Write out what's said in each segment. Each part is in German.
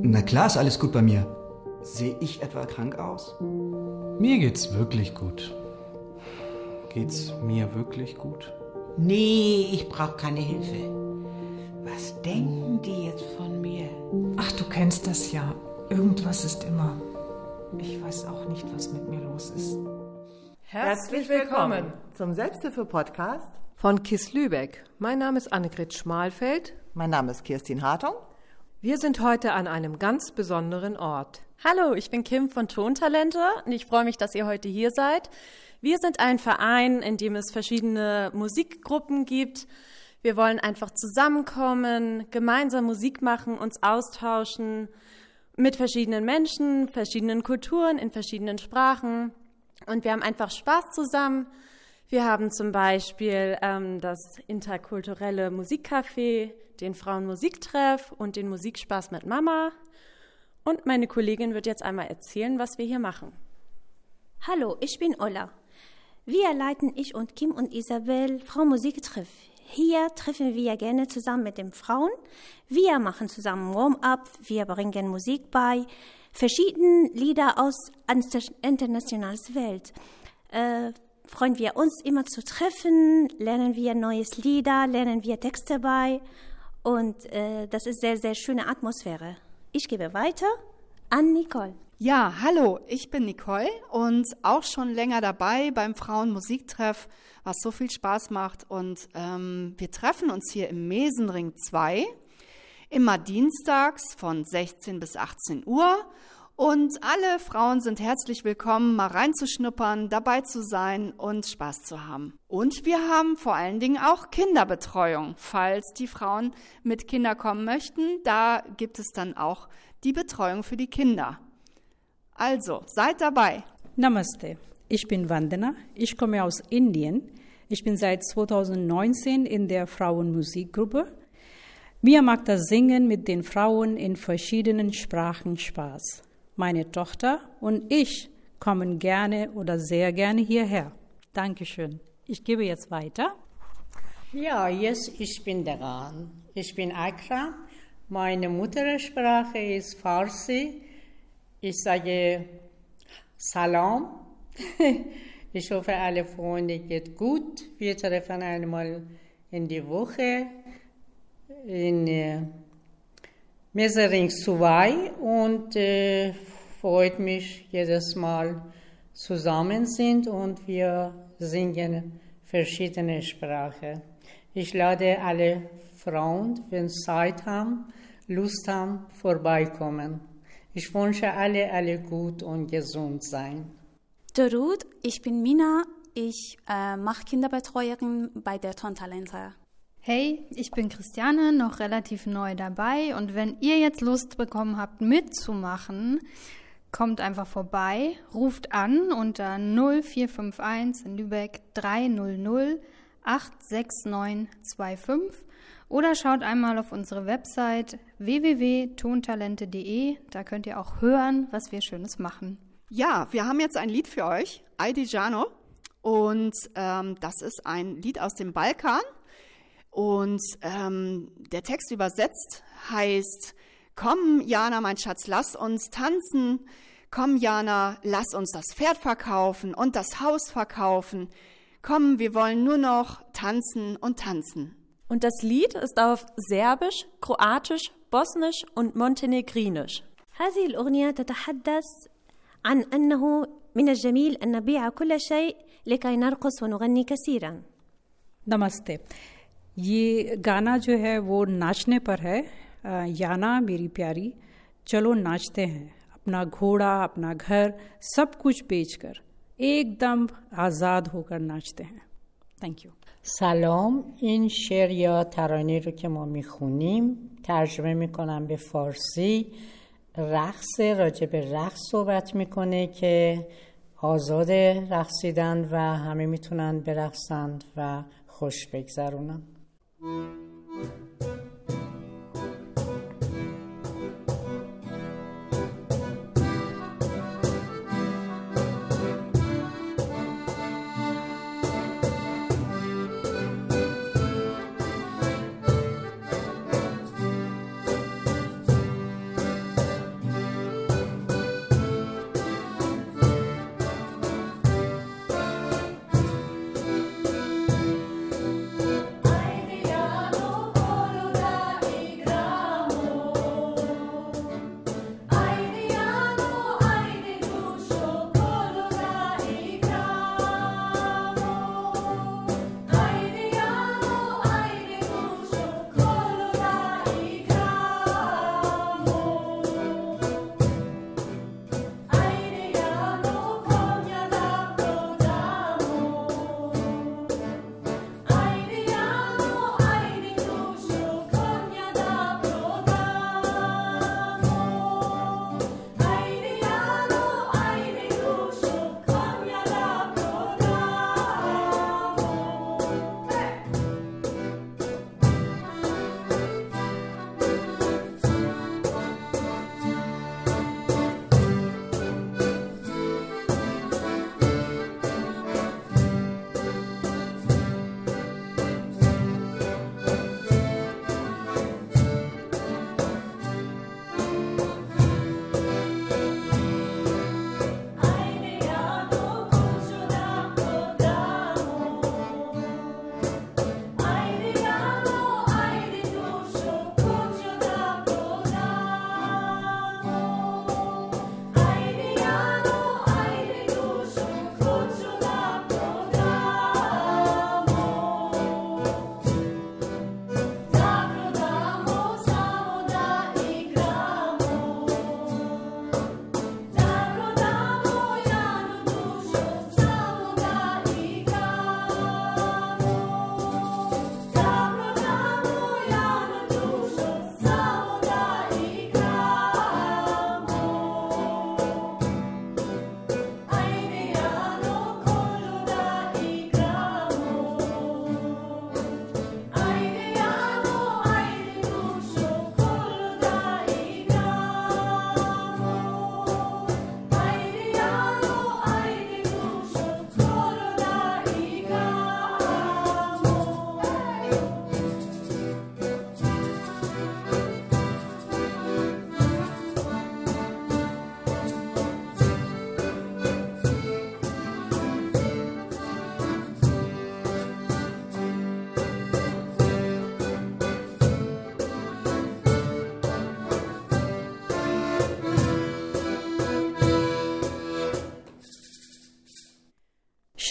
Na klar ist alles gut bei mir. Sehe ich etwa krank aus? Mir geht's wirklich gut. Geht's mir wirklich gut? Nee, ich brauche keine Hilfe. Was denken die jetzt von mir? Ach, du kennst das ja. Irgendwas ist immer. Ich weiß auch nicht, was mit mir los ist. Herzlich willkommen zum Selbsthilfe-Podcast von KISS Lübeck. Mein Name ist Annegret Schmalfeld. Mein Name ist Kirstin Hartung. Wir sind heute an einem ganz besonderen Ort. Hallo, ich bin Kim von Tontalente und ich freue mich, dass ihr heute hier seid. Wir sind ein Verein, in dem es verschiedene Musikgruppen gibt. Wir wollen einfach zusammenkommen, gemeinsam Musik machen, uns austauschen mit verschiedenen Menschen, verschiedenen Kulturen, in verschiedenen Sprachen. Und wir haben einfach Spaß zusammen. Wir haben zum Beispiel ähm, das interkulturelle Musikcafé, den Frauenmusiktreff und den Musikspaß mit Mama. Und meine Kollegin wird jetzt einmal erzählen, was wir hier machen. Hallo, ich bin Ola. Wir leiten ich und Kim und Isabel Frau Musiktreff. Hier treffen wir gerne zusammen mit den Frauen. Wir machen zusammen Warm-up, wir bringen Musik bei, verschiedene Lieder aus internationaler Welt. Äh, freuen wir uns immer zu treffen, lernen wir neues Lieder, lernen wir Texte bei und äh, das ist sehr, sehr schöne Atmosphäre. Ich gebe weiter an Nicole. Ja, hallo, ich bin Nicole und auch schon länger dabei beim Frauenmusiktreff, was so viel Spaß macht. Und ähm, wir treffen uns hier im Mesenring 2, immer dienstags von 16 bis 18 Uhr. Und alle Frauen sind herzlich willkommen, mal reinzuschnuppern, dabei zu sein und Spaß zu haben. Und wir haben vor allen Dingen auch Kinderbetreuung. Falls die Frauen mit Kindern kommen möchten, da gibt es dann auch die Betreuung für die Kinder. Also, seid dabei. Namaste. Ich bin Vandana. Ich komme aus Indien. Ich bin seit 2019 in der Frauenmusikgruppe. Mir macht das Singen mit den Frauen in verschiedenen Sprachen Spaß. Meine Tochter und ich kommen gerne oder sehr gerne hierher. Dankeschön. Ich gebe jetzt weiter. Ja, jetzt ich bin daran. Ich bin Akram. Meine Muttersprache ist Farsi. Ich sage Salam. Ich hoffe, alle Freunde geht gut. Wir treffen einmal in die Woche in Mesering 2 und äh, freut mich jedes Mal zusammen sind und wir singen verschiedene Sprachen. Ich lade alle Frauen, wenn sie Zeit haben, Lust haben, vorbeikommen. Ich wünsche alle, alle gut und gesund sein. Darut, ich bin Mina. Ich äh, mache Kinderbetreuerin bei der Tontalente. Hey, ich bin Christiane, noch relativ neu dabei und wenn ihr jetzt Lust bekommen habt mitzumachen, kommt einfach vorbei, ruft an unter 0451 in Lübeck 300 86925 oder schaut einmal auf unsere Website www.tontalente.de, da könnt ihr auch hören, was wir Schönes machen. Ja, wir haben jetzt ein Lied für euch, Aidijano. Und ähm, das ist ein Lied aus dem Balkan. Und ähm, der Text übersetzt heißt, komm Jana, mein Schatz, lass uns tanzen, komm Jana, lass uns das Pferd verkaufen und das Haus verkaufen, komm, wir wollen nur noch tanzen und tanzen. Und das Lied ist auf Serbisch, Kroatisch, Bosnisch und Montenegrinisch. هذه الأغنية تتحدث عن أنه من الجميل أن نبيع كل شيء لكي نرقص ونغني كثيرا. Namaste. ये गाना जो है वो नाचने पर है याना मेरी प्यारी चलो नाचते हैं अपना घोड़ा अपना घर सब कुछ बेचकर एकदम आज़ाद होकर नाचते हैं thank you سلام این شعر یا ترانه رو که ما میخونیم ترجمه میکنم به فارسی رقص راجع به رقص صحبت میکنه که آزاد رقصیدن و همه میتونن برقصند و خوش بگذرونن Thank you.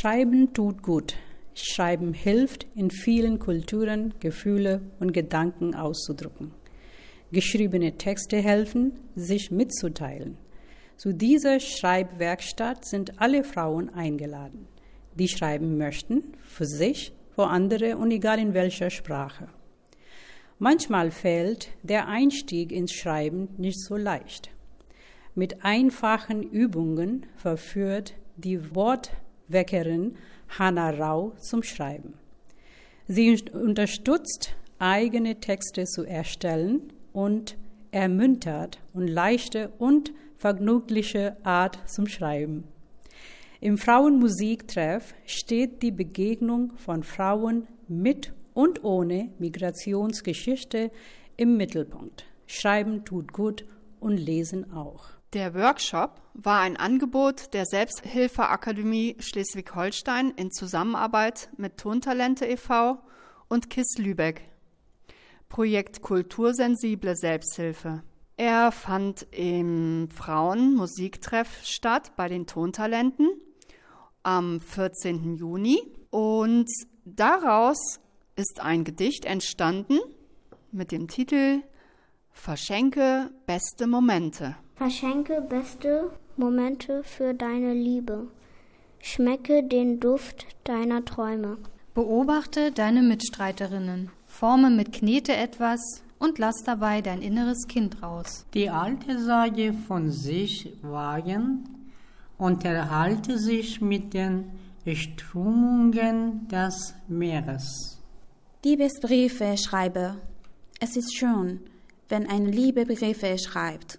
Schreiben tut gut. Schreiben hilft, in vielen Kulturen Gefühle und Gedanken auszudrücken. Geschriebene Texte helfen, sich mitzuteilen. Zu dieser Schreibwerkstatt sind alle Frauen eingeladen, die schreiben möchten, für sich, für andere und egal in welcher Sprache. Manchmal fällt der Einstieg ins Schreiben nicht so leicht. Mit einfachen Übungen verführt die Wortweckerin Hannah Rau zum Schreiben. Sie unterstützt, eigene Texte zu erstellen und ermuntert und leichte und vergnügliche Art zum Schreiben. Im Frauenmusiktreff steht die Begegnung von Frauen mit und ohne Migrationsgeschichte im Mittelpunkt. Schreiben tut gut und Lesen auch. Der Workshop war ein Angebot der Selbsthilfeakademie Schleswig-Holstein in Zusammenarbeit mit Tontalente e.V. und KISS Lübeck. Projekt Kultursensible Selbsthilfe. Er fand im Frauenmusiktreff statt bei den Tontalenten am 14. Juni und daraus ist ein Gedicht entstanden mit dem Titel Verschenke beste Momente. Verschenke beste Momente für deine Liebe. Schmecke den Duft deiner Träume. Beobachte deine Mitstreiterinnen. Forme mit Knete etwas und lass dabei dein inneres Kind raus. Die alte Sage von sich wagen unterhalte sich mit den Strömungen des Meeres. Liebesbriefe schreibe. Es ist schön, wenn ein Liebe Briefe schreibt.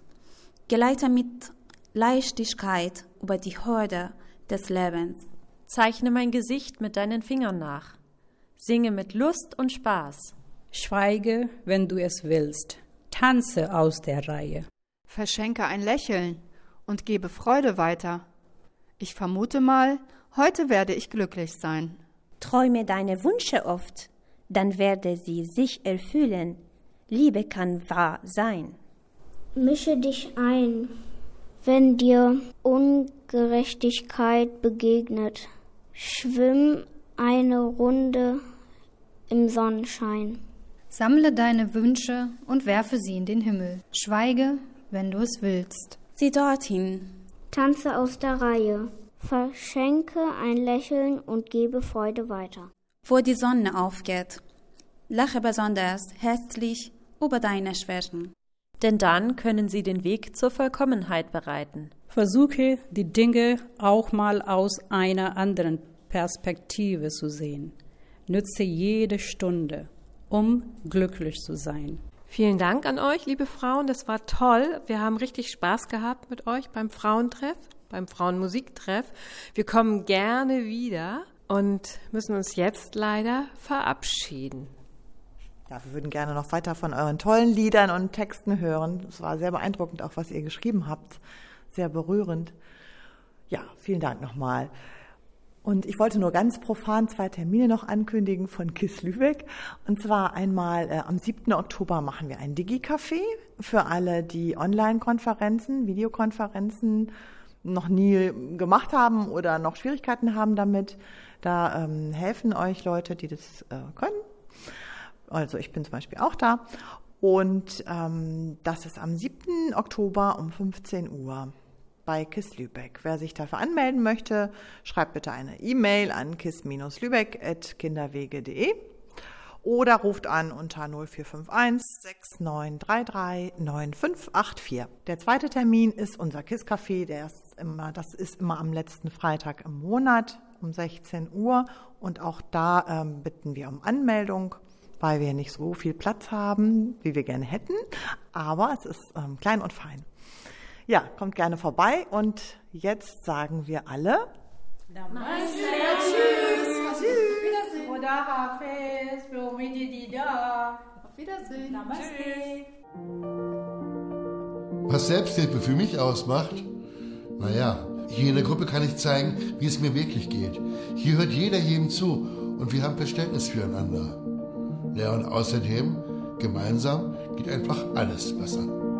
Geleite mit Leichtigkeit über die Horde des Lebens. Zeichne mein Gesicht mit deinen Fingern nach. Singe mit Lust und Spaß. Schweige, wenn du es willst. Tanze aus der Reihe. Verschenke ein Lächeln und gebe Freude weiter. Ich vermute mal, heute werde ich glücklich sein. Träume deine Wünsche oft, dann werde sie sich erfüllen. Liebe kann wahr sein. Mische dich ein, wenn dir Ungerechtigkeit begegnet. Schwimm eine Runde im Sonnenschein. Sammle deine Wünsche und werfe sie in den Himmel. Schweige, wenn du es willst. Sieh dorthin. Tanze aus der Reihe. Verschenke ein Lächeln und gebe Freude weiter. Wo die Sonne aufgeht. Lache besonders herzlich über deine Schwächen. Denn dann können sie den Weg zur Vollkommenheit bereiten. Versuche die Dinge auch mal aus einer anderen Perspektive zu sehen. Nütze jede Stunde, um glücklich zu sein. Vielen Dank an euch, liebe Frauen. Das war toll. Wir haben richtig Spaß gehabt mit euch beim Frauentreff, beim Frauenmusiktreff. Wir kommen gerne wieder und müssen uns jetzt leider verabschieden. Ja, wir würden gerne noch weiter von euren tollen Liedern und Texten hören. Es war sehr beeindruckend, auch was ihr geschrieben habt. Sehr berührend. Ja, vielen Dank nochmal. Und ich wollte nur ganz profan zwei Termine noch ankündigen von KISS Lübeck. Und zwar einmal äh, am 7. Oktober machen wir ein Digi-Café für alle, die Online-Konferenzen, Videokonferenzen noch nie gemacht haben oder noch Schwierigkeiten haben damit. Da ähm, helfen euch Leute, die das äh, können. Also ich bin zum Beispiel auch da. Und ähm, das ist am 7. Oktober um 15 Uhr bei KISS Lübeck. Wer sich dafür anmelden möchte, schreibt bitte eine E-Mail an kiss-lübeck.kinderwege.de oder ruft an unter 0451 6933 9584. Der zweite Termin ist unser KISS Café, das ist immer am letzten Freitag im Monat um 16 Uhr und auch da ähm, bitten wir um Anmeldung weil wir nicht so viel Platz haben, wie wir gerne hätten, aber es ist ähm, klein und fein. Ja, kommt gerne vorbei und jetzt sagen wir alle Namaste. Tschüss. Tschüss. Auf Wiedersehen. Namaste. Was Selbsthilfe für mich ausmacht? Naja, hier in der Gruppe kann ich zeigen, wie es mir wirklich geht. Hier hört jeder jedem zu und wir haben Verständnis füreinander. Ja, und außerdem, gemeinsam geht einfach alles besser.